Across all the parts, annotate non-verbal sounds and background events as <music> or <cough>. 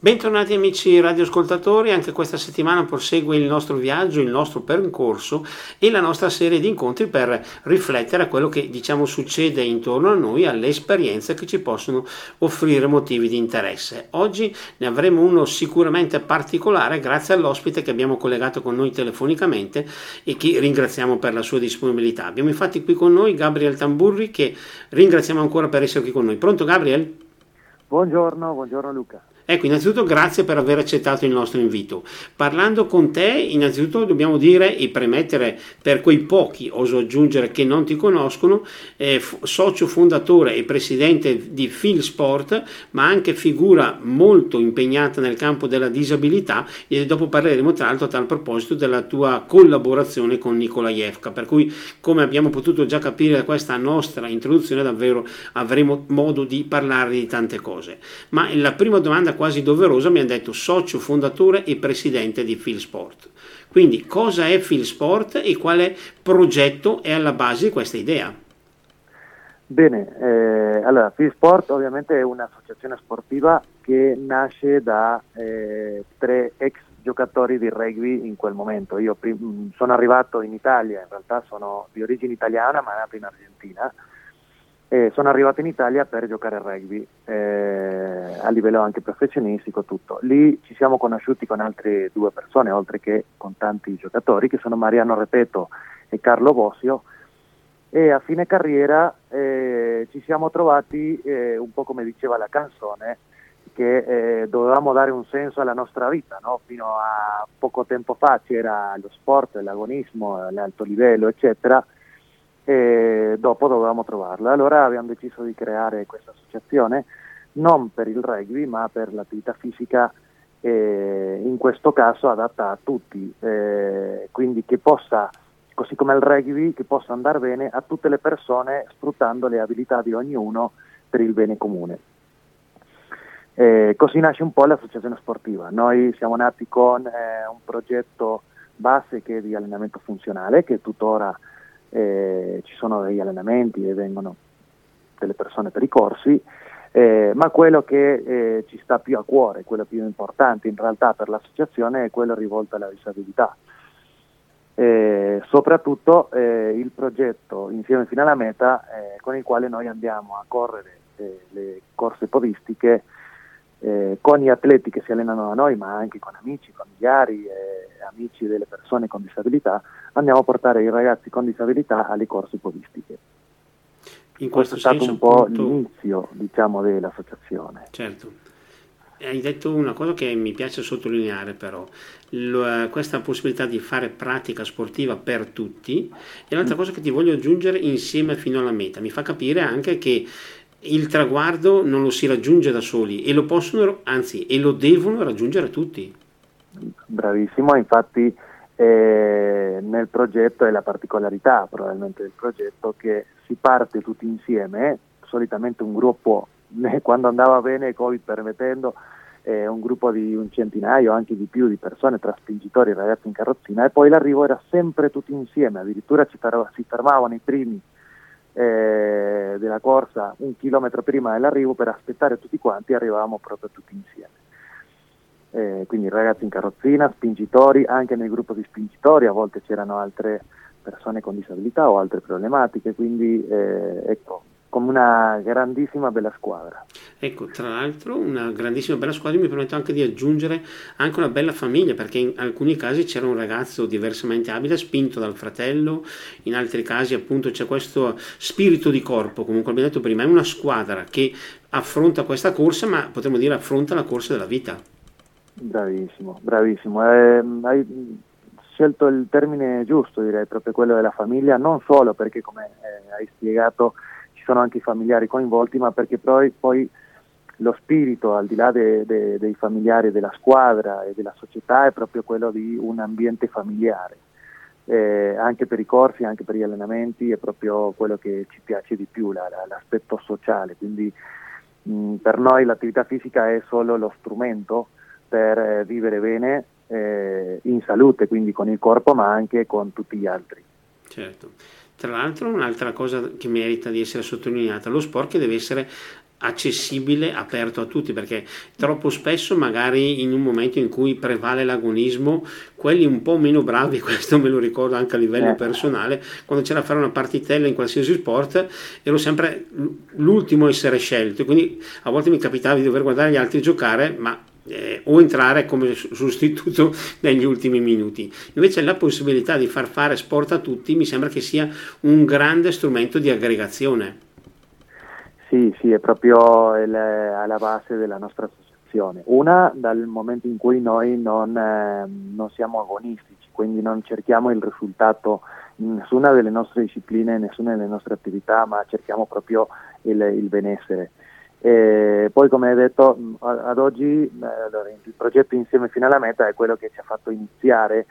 Bentornati amici radioascoltatori, anche questa settimana prosegue il nostro viaggio, il nostro percorso e la nostra serie di incontri per riflettere a quello che diciamo succede intorno a noi, alle esperienze che ci possono offrire motivi di interesse. Oggi ne avremo uno sicuramente particolare grazie all'ospite che abbiamo collegato con noi telefonicamente e che ringraziamo per la sua disponibilità. Abbiamo infatti qui con noi Gabriel Tamburri che ringraziamo ancora per essere qui con noi. Pronto Gabriel? Buongiorno, buongiorno Luca. Ecco, innanzitutto grazie per aver accettato il nostro invito. Parlando con te, innanzitutto dobbiamo dire e premettere per quei pochi, oso aggiungere, che non ti conoscono, eh, socio fondatore e presidente di Phil Sport, ma anche figura molto impegnata nel campo della disabilità e dopo parleremo tra l'altro a tal proposito della tua collaborazione con Nicola Jefka, per cui come abbiamo potuto già capire da questa nostra introduzione davvero avremo modo di parlare di tante cose. Ma la prima domanda quasi doverosa, mi ha detto socio fondatore e presidente di Philsport. Quindi cosa è Philsport e quale progetto è alla base di questa idea? Bene, eh, allora Philsport ovviamente è un'associazione sportiva che nasce da eh, tre ex giocatori di rugby in quel momento. Io prim- sono arrivato in Italia, in realtà sono di origine italiana ma nato in Argentina e sono arrivato in Italia per giocare a rugby eh, a livello anche professionistico tutto. Lì ci siamo conosciuti con altre due persone oltre che con tanti giocatori che sono Mariano Repeto e Carlo Bossio e a fine carriera eh, ci siamo trovati eh, un po' come diceva la canzone che eh, dovevamo dare un senso alla nostra vita, no? fino a poco tempo fa c'era lo sport, l'agonismo, l'alto livello eccetera e dopo dovevamo trovarla. Allora abbiamo deciso di creare questa associazione non per il rugby ma per l'attività fisica eh, in questo caso adatta a tutti, eh, quindi che possa, così come il rugby, che possa andare bene a tutte le persone sfruttando le abilità di ognuno per il bene comune. Eh, così nasce un po' l'associazione sportiva. Noi siamo nati con eh, un progetto base che è di allenamento funzionale che tuttora eh, ci sono degli allenamenti e vengono delle persone per i corsi, eh, ma quello che eh, ci sta più a cuore, quello più importante in realtà per l'associazione è quello rivolto alla disabilità. Eh, soprattutto eh, il progetto Insieme fino alla meta con il quale noi andiamo a correre le corse podistiche eh, con gli atleti che si allenano da noi, ma anche con amici, familiari e amici delle persone con disabilità, andiamo a portare i ragazzi con disabilità alle corse podistiche. In questo, questo è stato un po' appunto... l'inizio diciamo, dell'associazione. Certo. Hai detto una cosa che mi piace sottolineare però, L- questa possibilità di fare pratica sportiva per tutti e l'altra mm. cosa che ti voglio aggiungere insieme fino alla meta, mi fa capire anche che il traguardo non lo si raggiunge da soli e lo possono, anzi, e lo devono raggiungere tutti. Bravissimo, infatti eh, nel progetto è la particolarità probabilmente del progetto che si parte tutti insieme, solitamente un gruppo, <laughs> quando andava bene, Covid permettendo, eh, un gruppo di un centinaio, anche di più, di persone tra spingitori e ragazzi in carrozzina e poi l'arrivo era sempre tutti insieme, addirittura si fermavano i primi eh, della corsa un chilometro prima dell'arrivo per aspettare tutti quanti arrivavamo proprio tutti insieme. Eh, quindi ragazzi in carrozzina, spingitori, anche nel gruppo di spingitori a volte c'erano altre persone con disabilità o altre problematiche, quindi eh, ecco, come una grandissima bella squadra. Ecco, tra l'altro una grandissima bella squadra mi permetto anche di aggiungere anche una bella famiglia perché in alcuni casi c'era un ragazzo diversamente abile spinto dal fratello, in altri casi appunto c'è questo spirito di corpo, comunque abbiamo detto prima, è una squadra che affronta questa corsa ma potremmo dire affronta la corsa della vita. Bravissimo, bravissimo. Eh, hai scelto il termine giusto direi, proprio quello della famiglia, non solo perché come eh, hai spiegato sono anche i familiari coinvolti, ma perché poi, poi lo spirito, al di là de, de, dei familiari della squadra e della società, è proprio quello di un ambiente familiare. Eh, anche per i corsi, anche per gli allenamenti, è proprio quello che ci piace di più, la, la, l'aspetto sociale. Quindi mh, per noi l'attività fisica è solo lo strumento per eh, vivere bene eh, in salute, quindi con il corpo, ma anche con tutti gli altri. Certo. Tra l'altro un'altra cosa che merita di essere sottolineata, lo sport che deve essere accessibile, aperto a tutti, perché troppo spesso magari in un momento in cui prevale l'agonismo, quelli un po' meno bravi, <laughs> questo me lo ricordo anche a livello eh. personale, quando c'era da fare una partitella in qualsiasi sport, ero sempre l'ultimo a essere scelto, quindi a volte mi capitava di dover guardare gli altri giocare, ma eh, o entrare come sostituto <laughs> negli ultimi minuti. Invece la possibilità di far fare sport a tutti mi sembra che sia un grande strumento di aggregazione. Sì, sì, è proprio il, alla base della nostra associazione. Una, dal momento in cui noi non, eh, non siamo agonistici, quindi non cerchiamo il risultato in nessuna delle nostre discipline, in nessuna delle nostre attività, ma cerchiamo proprio il, il benessere. E poi come hai detto ad oggi il progetto Insieme fino alla meta è quello che ci ha fatto iniziare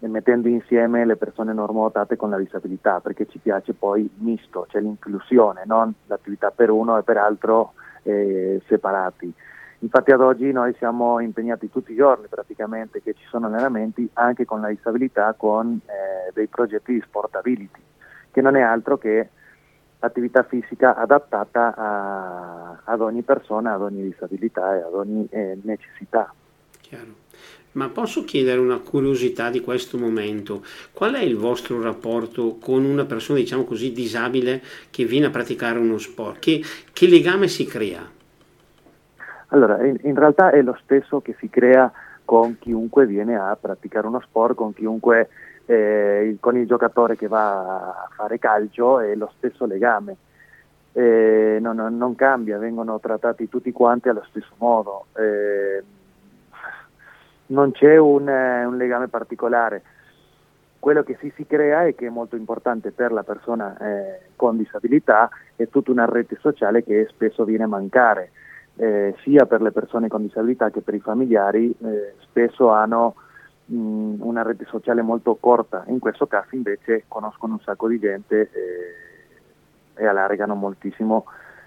mettendo insieme le persone normodotate con la disabilità, perché ci piace poi misto, cioè l'inclusione, non l'attività per uno e per altro eh, separati. Infatti ad oggi noi siamo impegnati tutti i giorni praticamente che ci sono allenamenti anche con la disabilità con eh, dei progetti di sportability, che non è altro che attività fisica adattata a, ad ogni persona, ad ogni disabilità e ad ogni eh, necessità. Chiaro. Ma posso chiedere una curiosità di questo momento? Qual è il vostro rapporto con una persona, diciamo così, disabile che viene a praticare uno sport? Che, che legame si crea? Allora, in, in, realtà è lo stesso che si crea con chiunque viene a praticare uno sport, con chiunque, eh, con il giocatore che va a fare calcio, è lo stesso legame. Eh, non, non, cambia, vengono trattati tutti quanti allo stesso modo. Eh, non c'è un, eh, un, legame particolare. Quello che sì si crea e che è molto importante per la persona eh, con disabilità è tutta una rete sociale che spesso viene a mancare, eh, sia per le persone con disabilità che per i familiari, spesso hanno mh, una rete sociale molto corta, in questo caso invece conoscono un sacco di gente eh, e allargano moltissimo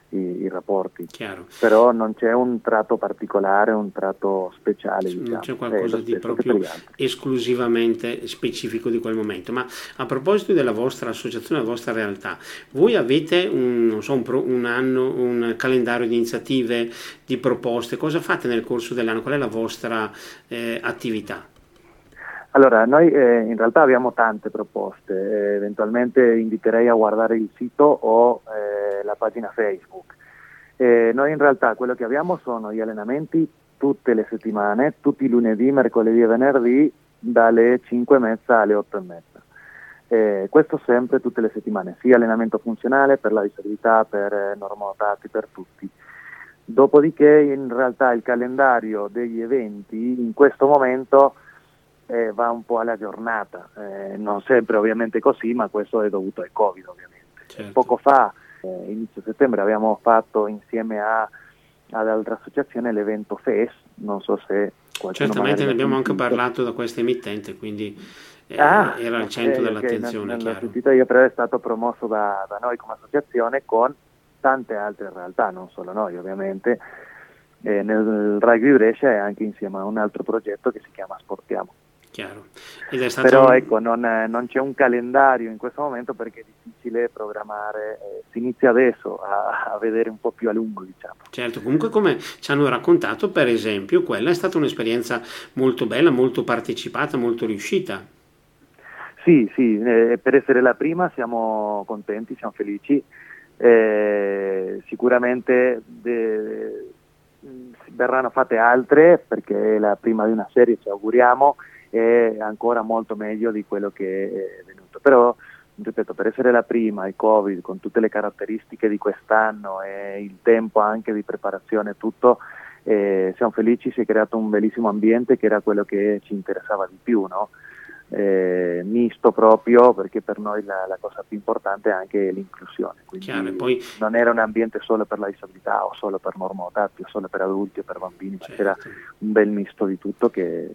i, i rapporti. Chiaro. Però non c'è un tratto particolare, un tratto speciale. Non diciamo. c'è qualcosa di proprio esclusivamente specifico di quel momento. Ma a proposito della vostra associazione, della vostra realtà, voi avete un, so, un, un anno, un calendario di iniziative, di proposte, cosa fate nel corso dell'anno? Qual è la vostra eh, attività? Allora, noi eh, in realtà abbiamo tante proposte, eh, eventualmente inviterei a guardare il sito o eh, la pagina Facebook. Eh, noi in realtà quello che abbiamo sono gli allenamenti tutte le settimane, tutti i lunedì, mercoledì e venerdì, dalle 5 e mezza alle 8 e mezza. Eh, questo sempre tutte le settimane, sia allenamento funzionale per la disabilità, per eh, normotati, per tutti. Dopodiché in realtà il calendario degli eventi in questo momento eh, va un po' alla giornata, eh, non sempre ovviamente così, ma questo è dovuto al Covid ovviamente. Certo. Poco fa, eh, inizio settembre, abbiamo fatto insieme a, ad altre associazioni l'evento FES, non so se... Certamente ne abbiamo anche parlato da questa emittente, quindi eh, ah, era al centro okay, dell'attenzione. Okay, sentito io, però è stato promosso da, da noi come associazione con tante altre realtà, non solo noi ovviamente. Eh, nel Rugby Brescia e anche insieme a un altro progetto che si chiama Sportiamo. Chiaro. Però un... ecco, non, non, c'è un calendario in questo momento perché è difficile programmare, eh, si inizia adesso a, a, vedere un po' più a lungo. Diciamo. Certo, comunque come ci hanno raccontato, per esempio, quella è stata un'esperienza molto bella, molto partecipata, molto riuscita. Sì, sì, eh, per essere la prima siamo contenti, siamo felici. Eh, sicuramente de, verranno fatte altre perché è la prima di una serie, ci auguriamo è ancora molto meglio di quello che è venuto. Però, ripeto, per essere la prima, il Covid, con tutte le caratteristiche di quest'anno e il tempo anche di preparazione e tutto, eh, siamo felici, si è creato un bellissimo ambiente che era quello che ci interessava di più, no? eh, misto proprio perché per noi la, la, cosa più importante è anche l'inclusione. Quindi Chiaro, poi... non era un ambiente solo per la disabilità o solo per normodati o solo per adulti o per bambini, certo. ma c'era un bel misto di tutto che,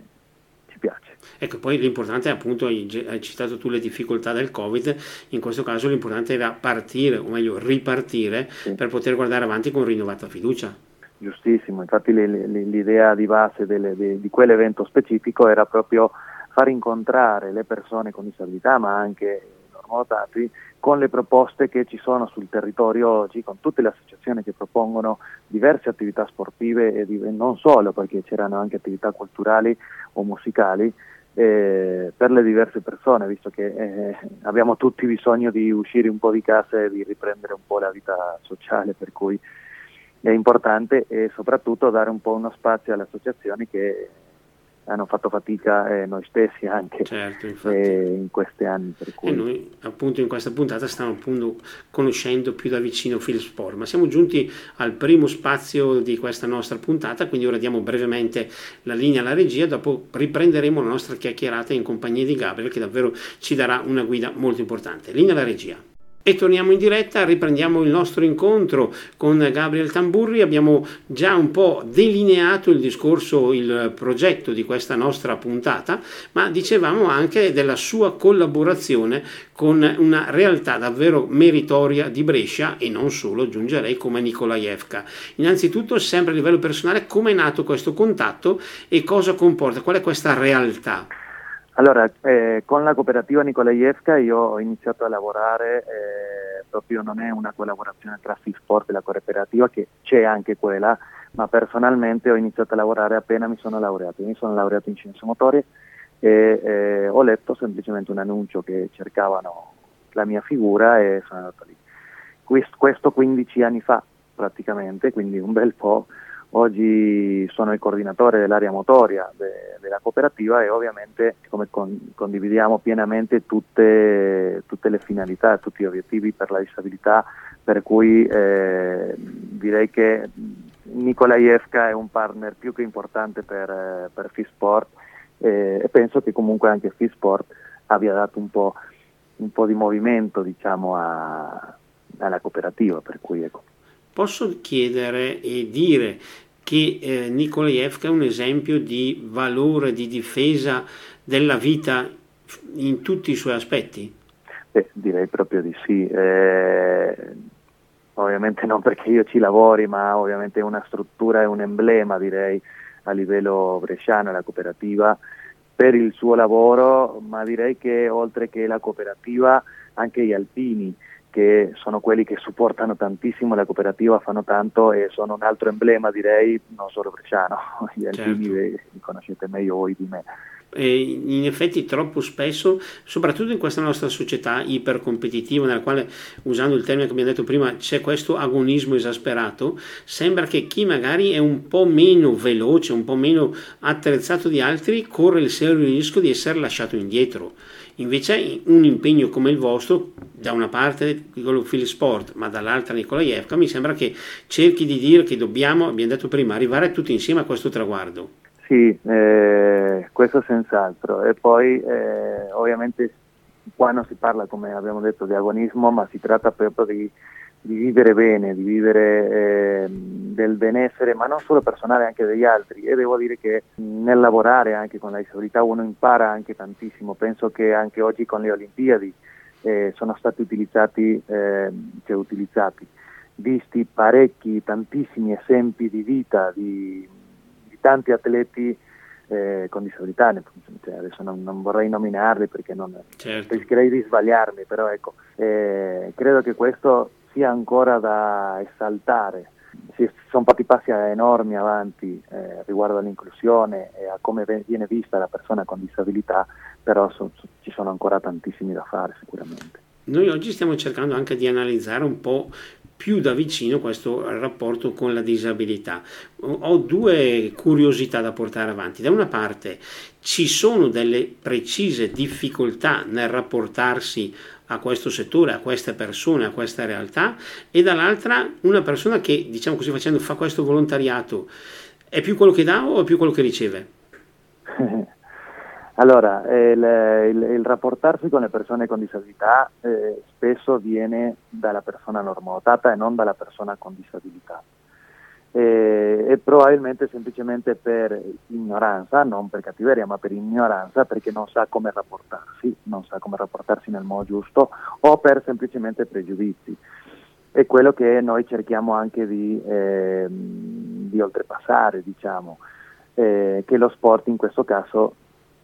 ci piace. Ecco, poi l'importante è appunto, hai citato tu le difficoltà del Covid, in questo caso l'importante era partire, o meglio ripartire, sì. per poter guardare avanti con rinnovata fiducia. Giustissimo, infatti le, le, l'idea di base delle, de, di quell'evento specifico era proprio far incontrare le persone con disabilità, ma anche i normodotati, con le proposte che ci sono sul territorio oggi, con tutte le associazioni che propongono diverse attività sportive e non solo, perché c'erano anche attività culturali o musicali, eh, per le diverse persone, visto che eh, abbiamo tutti bisogno di uscire un po' di casa e di riprendere un po' la vita sociale, per cui è importante e soprattutto dare un po' uno spazio alle associazioni che hanno fatto fatica eh, noi stessi anche certo, eh, in questi anni. Cui... E noi appunto in questa puntata stiamo appunto conoscendo più da vicino Philsport, ma siamo giunti al primo spazio di questa nostra puntata, quindi ora diamo brevemente la linea alla regia, dopo riprenderemo la nostra chiacchierata in compagnia di Gabriel che davvero ci darà una guida molto importante. Linea alla regia. E torniamo in diretta, riprendiamo il nostro incontro con Gabriel Tamburri, abbiamo già un po' delineato il discorso, il progetto di questa nostra puntata, ma dicevamo anche della sua collaborazione con una realtà davvero meritoria di Brescia e non solo, aggiungerei, come Nikolaevka. Innanzitutto, sempre a livello personale, come è nato questo contatto e cosa comporta, qual è questa realtà? Allora, eh, con la cooperativa Nikolaevska io ho iniziato a lavorare, eh, proprio non è una collaborazione tra Fisport e la cooperativa, che c'è anche quella, ma personalmente ho iniziato a lavorare appena mi sono laureato. Mi sono laureato in scienze motorie e eh, ho letto semplicemente un annuncio che cercavano la mia figura e sono andato lì. Questo 15 anni fa praticamente, quindi un bel po'. Oggi sono il coordinatore dell'area motoria de, della cooperativa e ovviamente con, condividiamo pienamente tutte, tutte, le finalità, tutti gli obiettivi per la disabilità, per cui eh, direi che Nikolaevka è un partner più che importante per, per Fisport eh, e penso che comunque anche Fisport abbia dato un po', un po di movimento diciamo, a, alla cooperativa, per cui ecco. Posso chiedere e dire che eh, Nikolaevka è un esempio di valore, di difesa della vita in tutti i suoi aspetti? Beh, direi proprio di sì. Eh, ovviamente non perché io ci lavori, ma ovviamente è una struttura e un emblema, direi, a livello bresciano, la cooperativa, per il suo lavoro, ma direi che oltre che la cooperativa, anche gli alpini che sono quelli che supportano tantissimo la cooperativa, fanno tanto e sono un altro emblema direi, non solo bresciano, <laughs> gli certo. alpini li conoscete meglio voi di me. E in effetti troppo spesso, soprattutto in questa nostra società ipercompetitiva nella quale, usando il termine che abbiamo detto prima, c'è questo agonismo esasperato, sembra che chi magari è un po' meno veloce, un po' meno attrezzato di altri, corre il serio rischio di essere lasciato indietro Invece un impegno come il vostro, da una parte Phil Sport, ma dall'altra Nikolaevka, mi sembra che cerchi di dire che dobbiamo, abbiamo detto prima, arrivare tutti insieme a questo traguardo. Sì, eh, questo senz'altro. E poi eh, ovviamente qua non si parla, come abbiamo detto, di agonismo, ma si tratta proprio di di vivere bene, di vivere eh, del benessere, ma non solo personale, anche degli altri. E devo dire che nel lavorare anche con la disabilità uno impara anche tantissimo. Penso che anche oggi con le Olimpiadi eh, sono stati utilizzati, eh, cioè utilizzati, visti parecchi, tantissimi esempi di vita di, di tanti atleti eh, con disabilità, cioè, adesso non, non, vorrei nominarli perché non, certo. rischierei di sbagliarmi, però ecco, eh, credo che questo sia ancora da esaltare. Si sono fatti passi enormi avanti eh, riguardo all'inclusione e a come viene vista la persona con disabilità, però so, ci sono ancora tantissimi da fare sicuramente. Noi oggi stiamo cercando anche di analizzare un po' più da vicino questo rapporto con la disabilità. Ho due curiosità da portare avanti. Da una parte ci sono delle precise difficoltà nel rapportarsi a questo settore, a queste persone, a questa realtà e dall'altra una persona che, diciamo così facendo, fa questo volontariato, è più quello che dà o è più quello che riceve? <laughs> Allora, il, il, il, rapportarsi con le persone con disabilità eh, spesso viene dalla persona normodotata e non dalla persona con disabilità e, e, probabilmente semplicemente per ignoranza, non per cattiveria, ma per ignoranza, perché non sa come rapportarsi, non sa come rapportarsi nel modo giusto o per semplicemente pregiudizi. È quello che noi cerchiamo anche di, eh, di oltrepassare, diciamo, eh, che lo sport in questo caso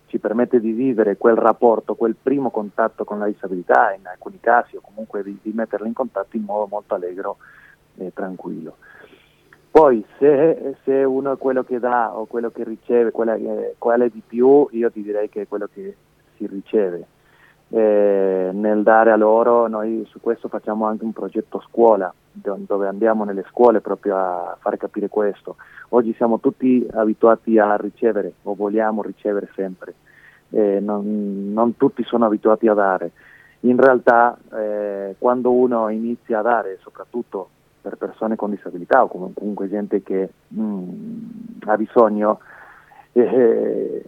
ci permette di vivere quel rapporto, quel primo contatto con la disabilità, in alcuni casi, o comunque di, di metterla in contatto in modo molto allegro e tranquillo. Poi se, se, uno è quello che dà o quello che riceve, quella, eh, quale di più, io ti direi che è quello che si riceve. Eh, nel dare a loro, noi su questo facciamo anche un progetto scuola, dove andiamo nelle scuole proprio a far capire questo. Oggi siamo tutti abituati a ricevere o vogliamo ricevere sempre, eh, non, non, tutti sono abituati a dare. In realtà eh, quando uno inizia a dare, soprattutto per persone con disabilità o comunque gente che mh, mm, ha bisogno, eh,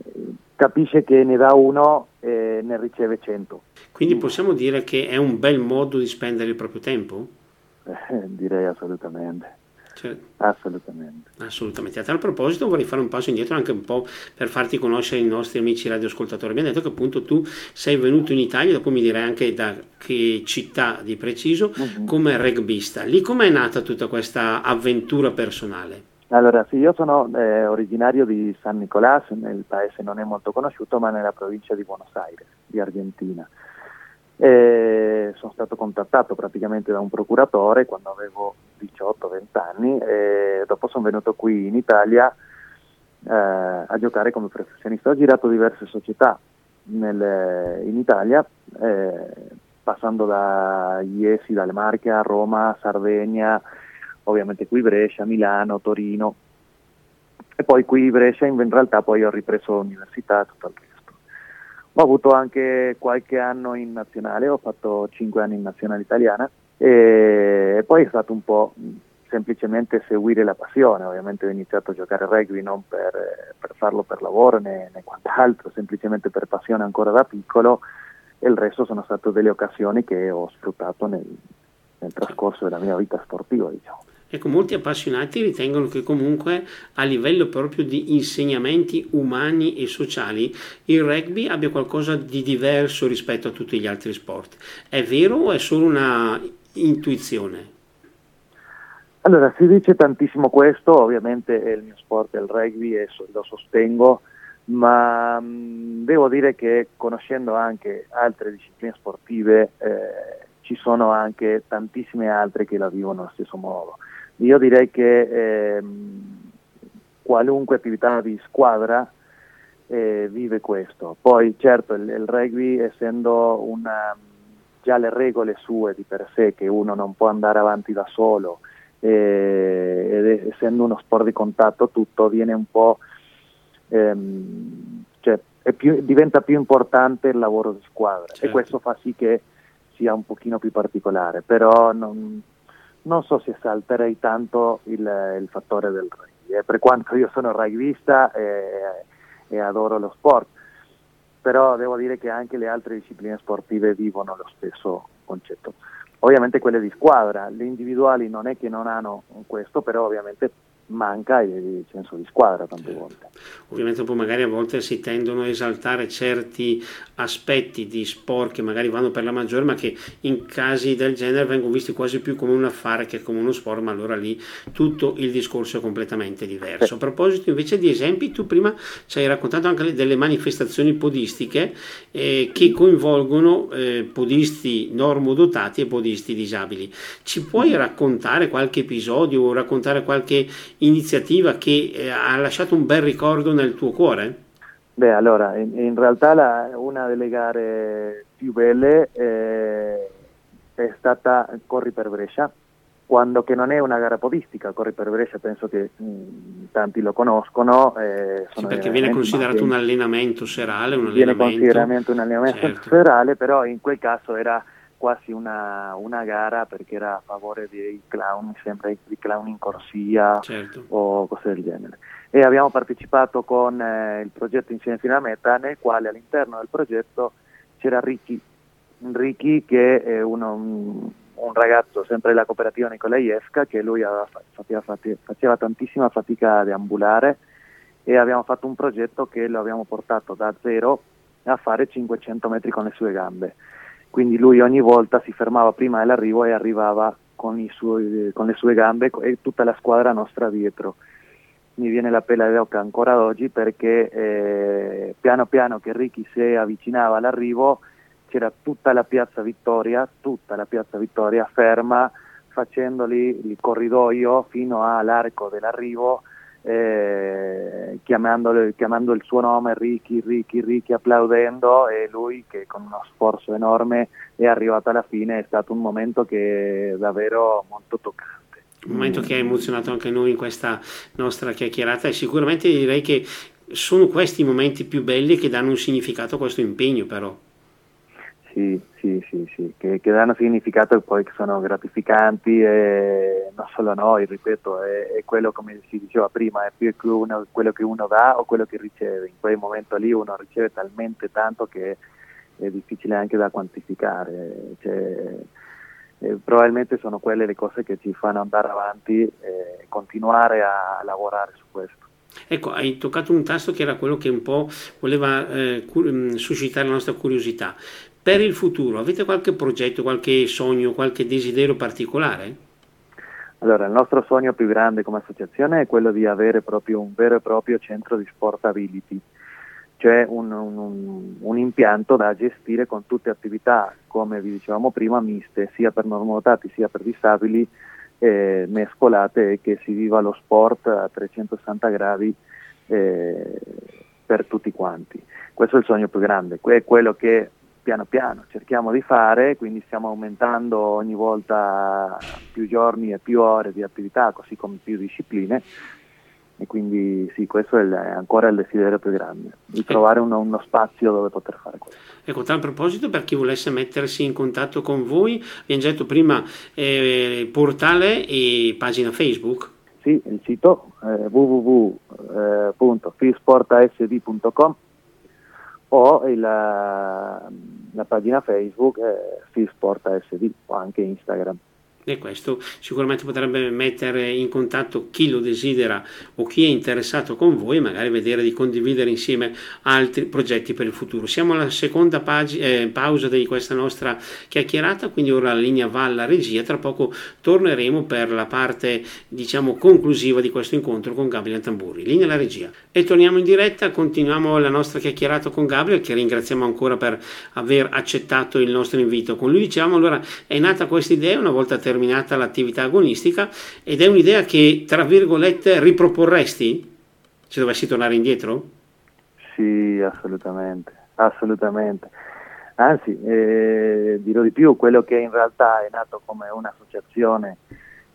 capisce che ne dà uno e ne riceve cento. Quindi possiamo dire che è un bel modo di spendere il proprio tempo? Eh, <laughs> direi assolutamente. Cioè, assolutamente. Assolutamente. A tal proposito vorrei fare un passo indietro anche un po' per farti conoscere i nostri amici radioascoltatori. Abbiamo detto che appunto tu sei venuto in Italia, dopo mi direi anche da che città di preciso, uh-huh. come rugbista. Lì com'è nata tutta questa avventura personale? Allora, sì, io sono eh, originario di San Nicolás, nel paese non è molto conosciuto, ma nella provincia di Buenos Aires, di Argentina. E sono stato contattato praticamente da un procuratore quando avevo 18-20 anni e dopo sono venuto qui in Italia eh, a giocare come professionista. Ho girato diverse società nel, in Italia, eh, passando da Iesi, dalle Marche a Roma, Sardegna, ovviamente qui Brescia, Milano, Torino e poi qui Brescia in realtà poi ho ripreso l'università tutto il resto. Ho avuto anche qualche anno in nazionale, ho fatto 5 anni in nazionale italiana e poi è stato un po' semplicemente seguire la passione, ovviamente ho iniziato a giocare rugby non per, per farlo per lavoro né, né, quant'altro, semplicemente per passione ancora da piccolo e il resto sono state delle occasioni che ho sfruttato nel, nel trascorso della mia vita sportiva. Diciamo. Ecco, molti appassionati ritengono che comunque a livello proprio di insegnamenti umani e sociali il rugby abbia qualcosa di diverso rispetto a tutti gli altri sport. È vero o è solo una intuizione? Allora, si dice tantissimo questo, ovviamente il mio sport è il rugby e lo sostengo, ma mh, devo dire che conoscendo anche altre discipline sportive eh, ci sono anche tantissime altre che la vivono allo stesso modo. Io direi che ehm, qualunque attività di squadra eh, vive questo. Poi certo il, il, rugby essendo una, già le regole sue di per sé che uno non può andare avanti da solo eh, ed essendo uno sport di contatto tutto viene un po' ehm, cioè più, diventa più importante il lavoro di squadra certo. e questo fa sì che sia un pochino più particolare però non, non so se salterei tanto il, il fattore del rugby, eh, per quanto io sono rugbyista e, e adoro lo sport, però devo dire che anche le altre discipline sportive vivono lo stesso concetto. Ovviamente quelle di squadra, le individuali non è che non hanno questo, però ovviamente manca il senso di squadra tante certo. volte. Ovviamente poi magari a volte si tendono a esaltare certi aspetti di sport che magari vanno per la maggiore, ma che in casi del genere vengono visti quasi più come un affare che come uno sport, ma allora lì tutto il discorso è completamente diverso. A proposito invece di esempi, tu prima ci hai raccontato anche delle manifestazioni podistiche eh, che coinvolgono eh, podisti normodotati e podisti disabili. Ci puoi raccontare qualche episodio o raccontare qualche iniziativa che eh, ha lasciato un bel ricordo nel tuo cuore? Beh, allora, in, in realtà la, una delle gare più belle eh, è stata Corri per Brescia, quando che non è una gara podistica, Corri per Brescia penso che mh, mm, tanti lo conoscono. Eh, sì, perché viene considerato un allenamento serale, un viene considerato un allenamento certo. serale, però in quel caso era quasi una, una, gara perché era a favore dei clown, sempre di clown in corsia certo. o cose del genere. E abbiamo partecipato con eh, il progetto Insieme fino a meta, nel quale all'interno del progetto c'era Ricky, Ricky che è uno, un, un, ragazzo sempre della cooperativa Nicolaiesca, che lui aveva, faceva, faceva tantissima fatica a deambulare e abbiamo fatto un progetto che lo abbiamo portato da zero a fare 500 metri con le sue gambe quindi lui ogni volta si fermava prima dell'arrivo e arrivava con, suoi, con le sue gambe e tutta la squadra nostra dietro. mi viene la pelle d'oca ancora oggi perché eh, piano piano che Ricky si avvicinava all'arrivo c'era tutta la piazza Vittoria, tutta la piazza Vittoria ferma facendoli il corridoio fino all'arco dell'arrivo eh, chiamando il suo nome Ricky, Ricky, Ricky applaudendo e lui che con uno sforzo enorme è arrivato alla fine, è stato un momento che è davvero molto toccante un momento che ha emozionato anche noi in questa nostra chiacchierata e sicuramente direi che sono questi i momenti più belli che danno un significato a questo impegno però. Sì, sì, sì, sì, che, che danno significato e poi che sono gratificanti e non solo a noi, ripeto, è, è, quello come si diceva prima, è più che uno, quello che uno dà o quello che riceve. In quel momento lì uno riceve talmente tanto che è difficile anche da quantificare. Cioè, eh, probabilmente sono quelle le cose che ci fanno andare avanti e continuare a lavorare su questo. Ecco, hai toccato un tasto che era quello che un po' voleva eh, mm, suscitare la nostra curiosità. Per il futuro avete qualche progetto, qualche sogno, qualche desiderio particolare? Allora, il nostro sogno più grande come associazione è quello di avere proprio un vero e proprio centro di sportability c'è un, un, un, impianto da gestire con tutte attività, come vi dicevamo prima, miste, sia per normodotati sia per disabili, eh, mescolate e che si viva lo sport a 360 gradi eh, per tutti quanti. Questo è il sogno più grande, è quello che piano piano cerchiamo di fare, quindi stiamo aumentando ogni volta più giorni e più ore di attività, così come più discipline, e quindi sì, questo è, il, è, ancora il desiderio più grande, di trovare uno, uno, spazio dove poter fare questo. Ecco, a tal proposito, per chi volesse mettersi in contatto con voi, abbiamo detto prima eh, portale e pagina Facebook. Sì, il sito eh, www.fisportasd.com o il, la, la, pagina Facebook eh, Fisportasd o anche Instagram e questo sicuramente potrebbe mettere in contatto chi lo desidera o chi è interessato con voi magari vedere di condividere insieme altri progetti per il futuro. Siamo alla seconda pag- eh, pausa di questa nostra chiacchierata, quindi ora la linea va alla regia, tra poco torneremo per la parte diciamo conclusiva di questo incontro con Gabriele Tamburi. Linea alla regia. E torniamo in diretta, continuiamo la nostra chiacchierata con Gabriele che ringraziamo ancora per aver accettato il nostro invito. Con lui diciamo allora è nata questa idea una volta terminata terminata l'attività agonistica ed è un'idea che, tra virgolette, riproporresti se dovessi tornare indietro? Sì, assolutamente, assolutamente. Anzi, eh, dirò di più, quello che in realtà è nato come un'associazione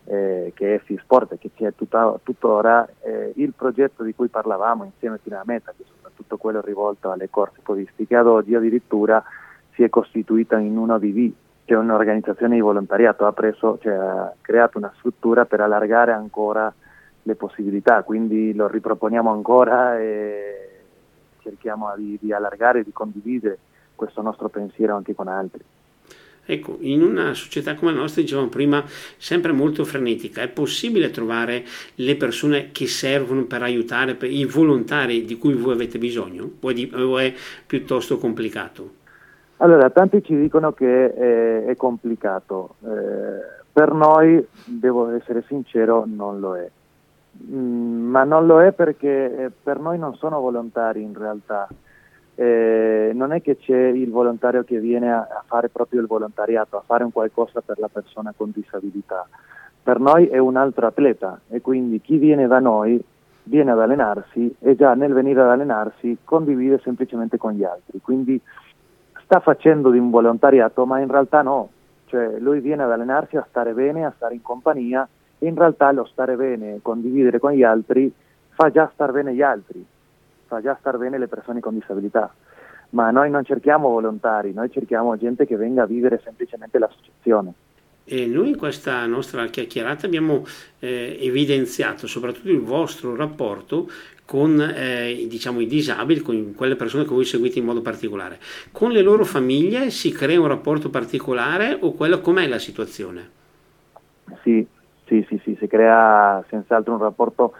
eh, che è FISPORT e che c'è tutta, tuttora, eh, il progetto di cui parlavamo insieme fino alla meta, che è soprattutto quello rivolto alle corse podistiche, ad oggi addirittura si è costituita in uno DV, c'è un'organizzazione di volontariato, ha, preso, cioè, ha creato una struttura per allargare ancora le possibilità, quindi lo riproponiamo ancora e cerchiamo di, di allargare di condividere questo nostro pensiero anche con altri. Ecco, in una società come la nostra, dicevamo prima, sempre molto frenetica, è possibile trovare le persone che servono per aiutare, per i volontari di cui voi avete bisogno? O è, o è piuttosto complicato? Allora, tanti ci dicono che è, è complicato, eh, per noi, devo essere sincero, non lo è. Mm, ma non lo è perché eh, per noi non sono volontari in realtà. Eh, non è che c'è il volontario che viene a, a, fare proprio il volontariato, a fare un qualcosa per la persona con disabilità. Per noi è un altro atleta e quindi chi viene da noi viene ad allenarsi e già nel venire ad allenarsi condivide semplicemente con gli altri. Quindi sta facendo di un volontariato, ma in realtà no, cioè lui viene ad allenarsi a stare bene, a stare in compagnia e in realtà lo stare bene, condividere con gli altri, fa già star bene gli altri, fa già star bene le persone con disabilità. Ma noi non cerchiamo volontari, noi cerchiamo gente che venga a vivere semplicemente l'associazione. E noi in questa nostra chiacchierata abbiamo eh, evidenziato soprattutto il vostro rapporto con eh, diciamo, i disabili, con quelle persone che voi seguite in modo particolare. Con le loro famiglie si crea un rapporto particolare o quella com'è la situazione? Sì, sì, sì, sì, si crea senz'altro un rapporto,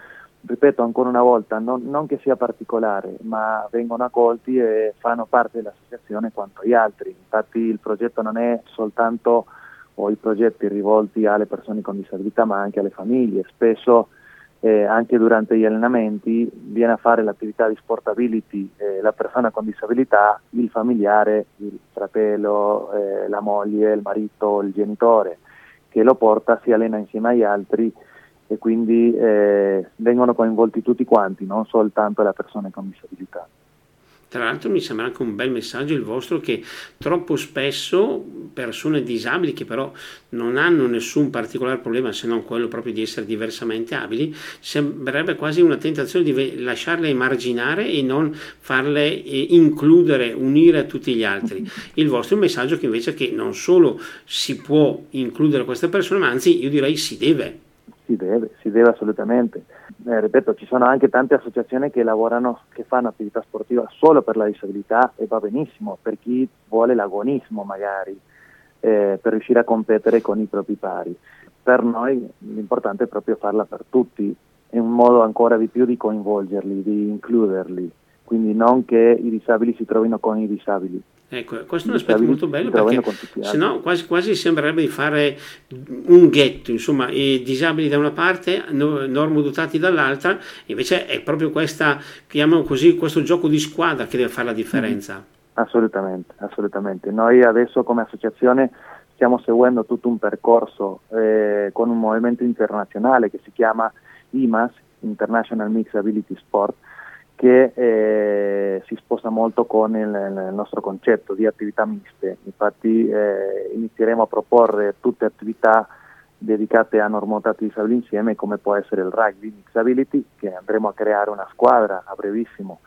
ripeto ancora una volta, non, non che sia particolare, ma vengono accolti e fanno parte dell'associazione quanto gli altri. Infatti il progetto non è soltanto o i progetti rivolti alle persone con disabilità ma anche alle famiglie. Spesso eh, anche durante gli allenamenti viene a fare l'attività di sportability eh, la persona con disabilità, il familiare, il fratello, eh, la moglie, il marito, il genitore che lo porta, si allena insieme agli altri e quindi eh, vengono coinvolti tutti quanti, non soltanto le persone con disabilità. Tra l'altro mi sembra anche un bel messaggio il vostro che troppo spesso persone disabili che però non hanno nessun particolare problema se non quello proprio di essere diversamente abili, sembrerebbe quasi una tentazione di lasciarle emarginare e non farle eh, includere, unire a tutti gli altri. <laughs> Il vostro è un messaggio che invece che non solo si può includere queste persone, ma anzi io direi si deve. Si deve, si deve assolutamente eh, ripeto, ci sono anche tante associazioni che lavorano, che fanno attività sportiva solo per la disabilità e va benissimo, per chi vuole l'agonismo magari, eh, per riuscire a competere con i propri pari. Per noi l'importante è proprio farla per tutti, è un modo ancora di più di coinvolgerli, di includerli, quindi non che i disabili si trovino con i disabili. Ecco, questo è un aspetto molto bello perché se no quasi, quasi sembrerebbe di fare un ghetto, insomma, i disabili da una parte, normodotati dall'altra, invece è proprio questa, chiamiamo così, questo gioco di squadra che deve fare la differenza. Mm, assolutamente, assolutamente. Noi adesso come associazione stiamo seguendo tutto un percorso eh, con un movimento internazionale che si chiama IMAS, International Mixed Ability Sport, che eh, si sposa molto con il, il, nostro concetto di attività miste. Infatti eh, inizieremo a proporre tutte attività dedicate a normotati disabili insieme come può essere il rugby mixability che andremo a creare una squadra a brevissimo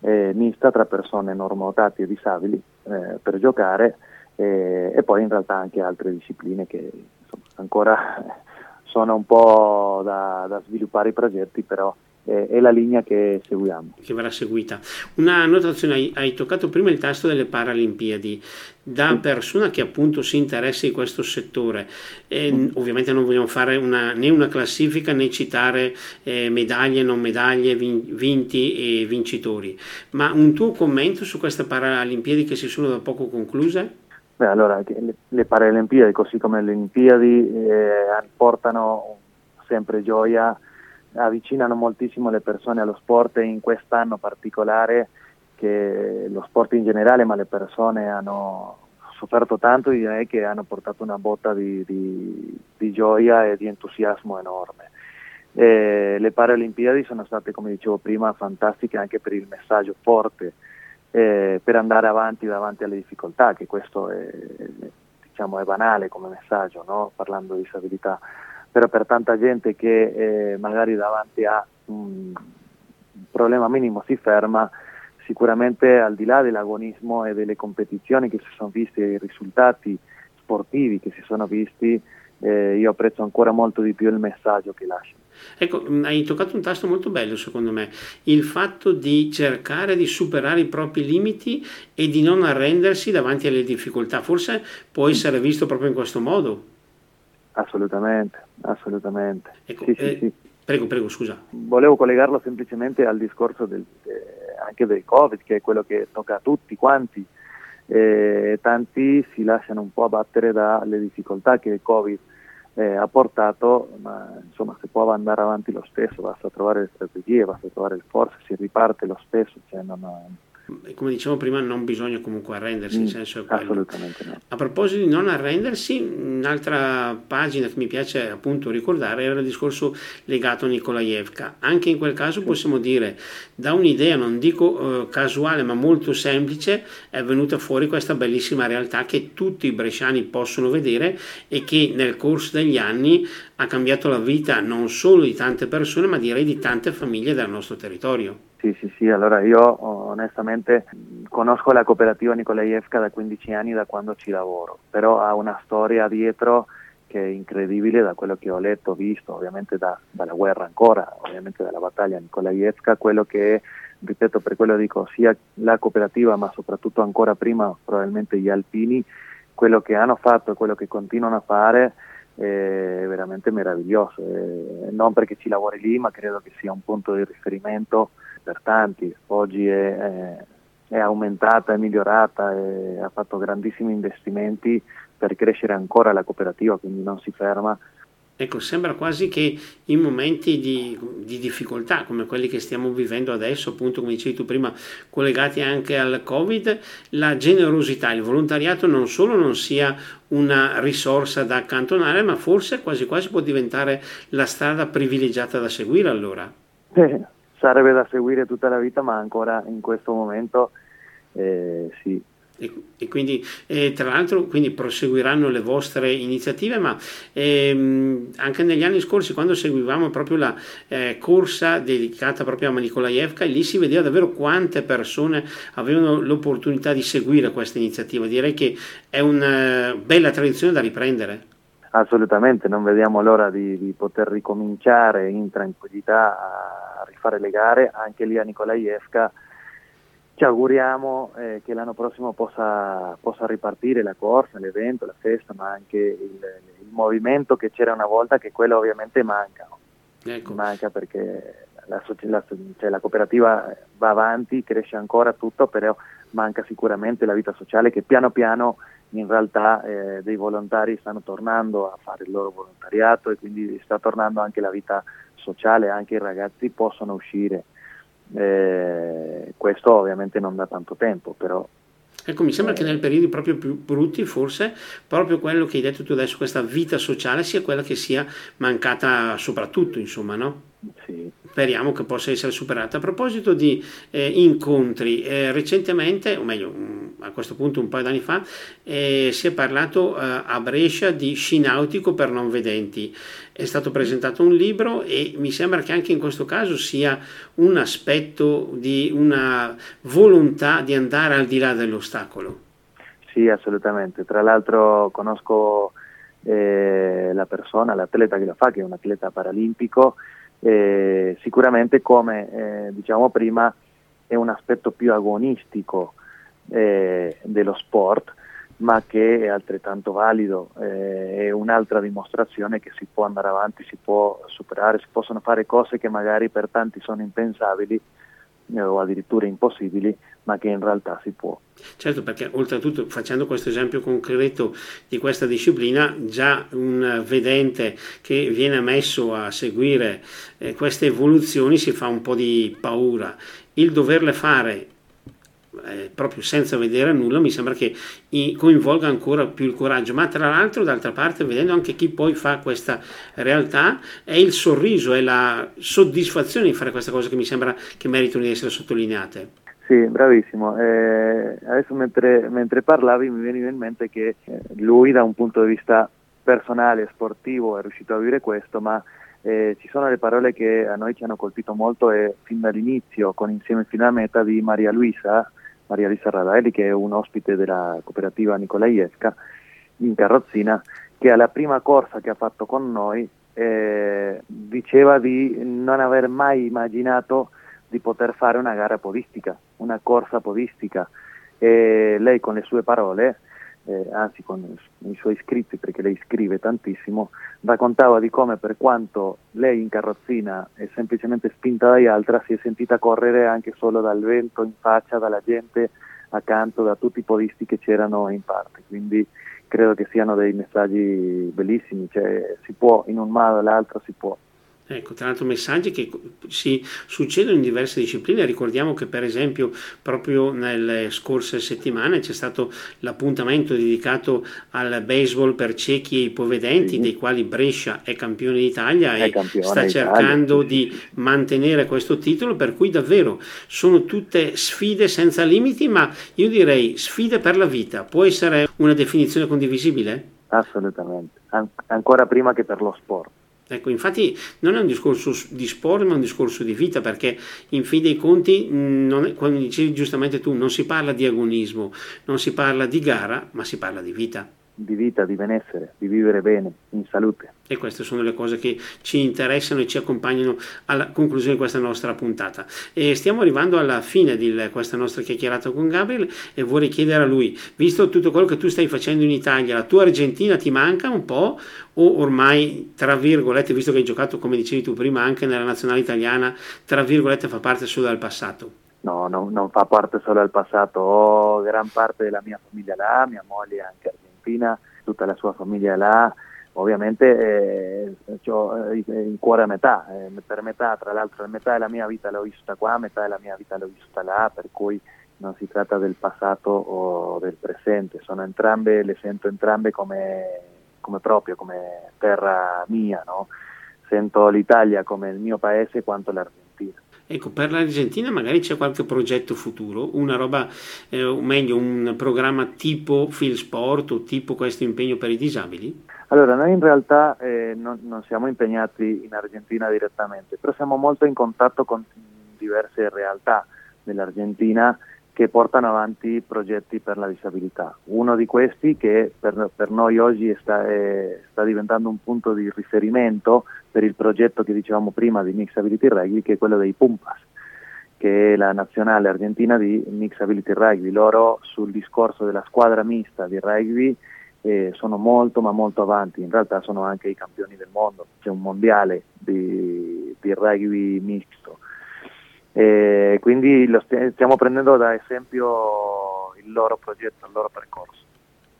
eh, mista tra persone normotati e disabili eh, per giocare eh, e poi in realtà anche altre discipline che insomma, ancora <laughs> sono un po' da, da sviluppare i progetti però è la linea che seguiamo. Che verrà seguita. Una notazione, hai, hai toccato prima il tasto delle Paralimpiadi, da persona che appunto si interessa di questo settore, e, mm. ovviamente non vogliamo fare una, né una classifica né citare eh, medaglie, non medaglie, vin, vinti e vincitori, ma un tuo commento su queste Paralimpiadi che si sono da poco concluse? Beh, allora, le, le Paralimpiadi, così come le Olimpiadi, eh, portano sempre gioia avvicinano moltissimo le persone allo sport in quest'anno particolare che lo sport in generale ma le persone hanno sofferto tanto direi che hanno portato una botta di, di, di gioia e di entusiasmo enorme. E le Paralimpiadi sono state, come dicevo prima, fantastiche anche per il messaggio forte, eh, per andare avanti davanti alle difficoltà, che questo è, diciamo, è banale come messaggio, no? parlando di disabilità però per tanta gente che eh, magari davanti a un problema minimo si ferma, sicuramente al di là dell'agonismo e delle competizioni che si sono viste, i risultati sportivi che si sono visti, eh, io apprezzo ancora molto di più il messaggio che lasciano. Ecco, mm, hai toccato un tasto molto bello secondo me, il fatto di cercare di superare i propri limiti e di non arrendersi davanti alle difficoltà, forse può essere visto proprio in questo modo. Assolutamente, assolutamente. Ecco, sì, eh, sì, sì. Prego, prego, scusa. Volevo collegarlo semplicemente al discorso del, eh, anche del Covid, che è quello che tocca a tutti quanti. Eh, tanti si lasciano un po' abbattere dalle difficoltà che il Covid eh, ha portato, ma insomma se può andare avanti lo stesso, basta trovare le strategie, basta trovare le forze, si riparte lo stesso, cioè non, come dicevo prima, non bisogna comunque arrendersi, mm, senso è quello. Assolutamente no. A proposito di non arrendersi, un'altra pagina che mi piace appunto ricordare era il discorso legato a Nikolaevka. Anche in quel caso possiamo dire, da un'idea, non dico eh, casuale, ma molto semplice, è venuta fuori questa bellissima realtà che tutti i bresciani possono vedere e che nel corso degli anni ha cambiato la vita non solo di tante persone, ma direi di tante famiglie del nostro territorio. Sì, sì, sì, allora io onestamente conosco la cooperativa Nikolaevka da 15 anni da quando ci lavoro, però ha una storia dietro che è incredibile da quello che ho letto, visto, ovviamente da, dalla guerra ancora, ovviamente dalla battaglia Nikolaevka, quello che è, ripeto, per quello dico, sia la cooperativa ma soprattutto ancora prima probabilmente gli alpini, quello che hanno fatto e quello che continuano a fare è veramente meraviglioso, non perché ci lavori lì ma credo che sia un punto di riferimento per tanti, oggi è, è, è aumentata, è migliorata e ha fatto grandissimi investimenti per crescere ancora la cooperativa, quindi non si ferma Ecco, sembra quasi che in momenti di, di, difficoltà come quelli che stiamo vivendo adesso, appunto come dicevi tu prima, collegati anche al Covid, la generosità, il volontariato non solo non sia una risorsa da accantonare, ma forse quasi quasi può diventare la strada privilegiata da seguire allora. Eh, sarebbe da seguire tutta la vita, ma ancora in questo momento eh, sì, e, e quindi eh, tra l'altro quindi proseguiranno le vostre iniziative ma ehm, anche negli anni scorsi quando seguivamo proprio la eh, corsa dedicata proprio a Nikolaevka lì si vedeva davvero quante persone avevano l'opportunità di seguire questa iniziativa. Direi che è una bella tradizione da riprendere. Assolutamente, non vediamo l'ora di, di, poter ricominciare in tranquillità a rifare le gare, anche lì a Nikolaevka ci auguriamo eh, che l'anno prossimo possa, possa, ripartire la corsa, l'evento, la festa, ma anche il, il, movimento che c'era una volta, che quello ovviamente manca. Ecco. Manca perché la, la, cioè la, cooperativa va avanti, cresce ancora tutto, però manca sicuramente la vita sociale che piano piano in realtà eh, dei volontari stanno tornando a fare il loro volontariato e quindi sta tornando anche la vita sociale, anche i ragazzi possono uscire eh, questo ovviamente non da tanto tempo, però Ecco, mi sembra che nel periodo proprio più brutti, forse, proprio quello che hai detto tu adesso, questa vita sociale, sia quella che sia mancata soprattutto, insomma, no? Sì. Speriamo che possa essere superata. A proposito di eh, incontri, eh, recentemente, o meglio, mm, a questo punto un paio d'anni fa, eh, si è parlato eh, a Brescia di sci nautico per non vedenti. È stato presentato un libro e mi sembra che anche in questo caso sia un aspetto di una volontà di andare al di là dell'ostacolo. Sì, assolutamente. Tra l'altro conosco eh, la persona, l'atleta che lo fa, che è un atleta paralimpico eh, sicuramente come eh, diciamo prima è un aspetto più agonistico eh, dello sport ma che è altrettanto valido, eh, è un'altra dimostrazione che si può andare avanti, si può superare, si possono fare cose che magari per tanti sono impensabili eh, o addirittura impossibili, ma che in realtà si può. Certo, perché oltretutto facendo questo esempio concreto di questa disciplina, già un vedente che viene messo a seguire eh, queste evoluzioni si fa un po' di paura. Il doverle fare eh, proprio senza vedere nulla, mi sembra che coinvolga ancora più il coraggio. Ma tra l'altro, d'altra parte, vedendo anche chi poi fa questa realtà, è il sorriso, è la soddisfazione di fare queste cose che mi sembra che meritano di essere sottolineate. Sì, bravissimo. Eh, adesso mentre, mentre, parlavi mi veniva in mente che eh, lui da un punto di vista personale sportivo è riuscito a vivere questo, ma eh, ci sono le parole che a noi ci hanno colpito molto e fin dall'inizio con Insieme fino a meta di Maria Luisa, Maria Lisa Radaelli, che è un ospite della cooperativa Nicolaiesca in carrozzina, che alla prima corsa che ha fatto con noi eh, diceva di non aver mai immaginato di poter fare una gara podistica, una corsa podistica. E lei con le sue parole eh, anzi con i suoi scritti perché lei scrive tantissimo, raccontava di come per quanto lei in carrozzina è semplicemente spinta dagli altri, si è sentita correre anche solo dal vento in faccia, dalla gente accanto, da tutti i podisti che c'erano in parte. Quindi credo che siano dei messaggi bellissimi, cioè si può in un modo o l'altro si può. Ecco, tra l'altro messaggi che si succedono in diverse discipline, ricordiamo che per esempio proprio nelle scorse settimane c'è stato l'appuntamento dedicato al baseball per ciechi e ipovedenti, sì. dei quali Brescia è campione d'Italia è e campione sta cercando Italia. di mantenere questo titolo, per cui davvero sono tutte sfide senza limiti, ma io direi sfide per la vita, può essere una definizione condivisibile? Assolutamente, An- ancora prima che per lo sport. Ecco, infatti non è un discorso di sport, ma un discorso di vita, perché in fin dei conti, è, come dicevi giustamente tu, non si parla di agonismo, non si parla di gara, ma si parla di vita di vita, di benessere, di vivere bene, in salute. E queste sono le cose che ci interessano e ci accompagnano alla conclusione di questa nostra puntata. E stiamo arrivando alla fine di questa nostra chiacchierata con Gabriel e vorrei chiedere a lui, visto tutto quello che tu stai facendo in Italia, la tua Argentina ti manca un po' o ormai, tra virgolette, visto che hai giocato, come dicevi tu prima, anche nella nazionale italiana, tra virgolette fa parte solo del passato? No, no non fa parte solo del passato, ho gran parte della mia famiglia là, mia moglie anche Argentina, tutta la sua famiglia là, ovviamente eh, ho eh, il cuore a metà, eh, per metà, tra l'altro metà della mia vita l'ho vissuta qua, metà della mia vita l'ho vissuta là, per cui non si tratta del passato o del presente, sono entrambe, le sento entrambe come, come proprio, come terra mia, no? sento l'Italia come il mio paese quanto l'Argentina. Ecco, per l'Argentina magari c'è qualche progetto futuro, una roba, eh, o meglio, un programma tipo Phil Sport o tipo questo impegno per i disabili? Allora, noi in realtà eh, non, non, siamo impegnati in Argentina direttamente, però siamo molto in contatto con diverse realtà dell'Argentina che portano avanti progetti per la disabilità. Uno di questi che per, per noi oggi sta, è, sta, diventando un punto di riferimento per il progetto che dicevamo prima di Mixability Rugby, che è quello dei Pumpas, che è la nazionale argentina di Mixability Rugby. Loro sul discorso della squadra mista di rugby eh, sono molto ma molto avanti, in realtà sono anche i campioni del mondo, c'è un mondiale di, di rugby misto e quindi lo stiamo prendendo da esempio il loro progetto, il loro percorso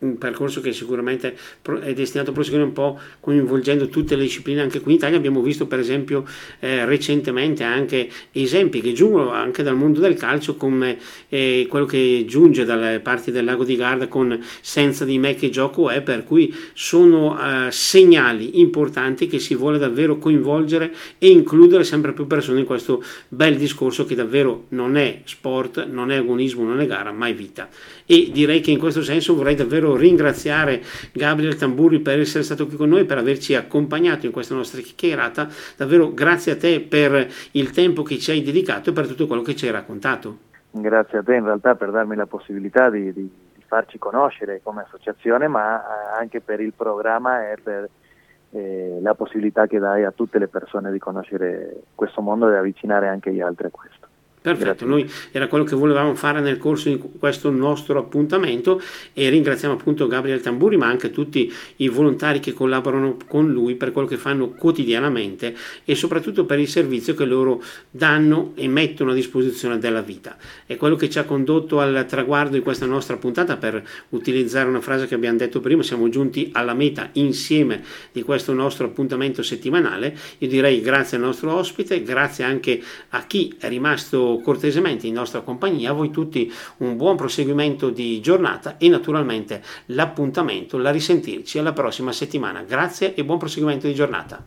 un percorso che sicuramente è destinato a proseguire un po' coinvolgendo tutte le discipline anche qui in Italia. Abbiamo visto per esempio eh, recentemente anche esempi che giungono anche dal mondo del calcio come eh, quello che giunge dalle parti del lago di Garda con senza di me che gioco è, per cui sono eh, segnali importanti che si vuole davvero coinvolgere e includere sempre più persone in questo bel discorso che davvero non è sport, non è agonismo, non è gara, ma è vita. E direi che in questo senso vorrei davvero ringraziare Gabriele Tamburi per essere stato qui con noi, per averci accompagnato in questa nostra chiacchierata. Davvero grazie a te per il tempo che ci hai dedicato e per tutto quello che ci hai raccontato. Grazie a te in realtà per darmi la possibilità di, di, di farci conoscere come associazione, ma eh, anche per il programma e per eh, la possibilità che dai a tutte le persone di conoscere questo mondo e avvicinare anche gli altri a questo. Perfetto, noi era quello che volevamo fare nel corso di questo nostro appuntamento e ringraziamo appunto Gabriele Tamburi ma anche tutti i volontari che collaborano con lui per quello che fanno quotidianamente e soprattutto per il servizio che loro danno e mettono a disposizione della vita. È quello che ci ha condotto al traguardo di questa nostra puntata per utilizzare una frase che abbiamo detto prima, siamo giunti alla meta insieme di questo nostro appuntamento settimanale. Io direi grazie al nostro ospite, grazie anche a chi è rimasto cortesemente in nostra compagnia. A voi tutti un buon proseguimento di giornata e naturalmente l'appuntamento, la risentirci alla prossima settimana. Grazie e buon proseguimento di giornata.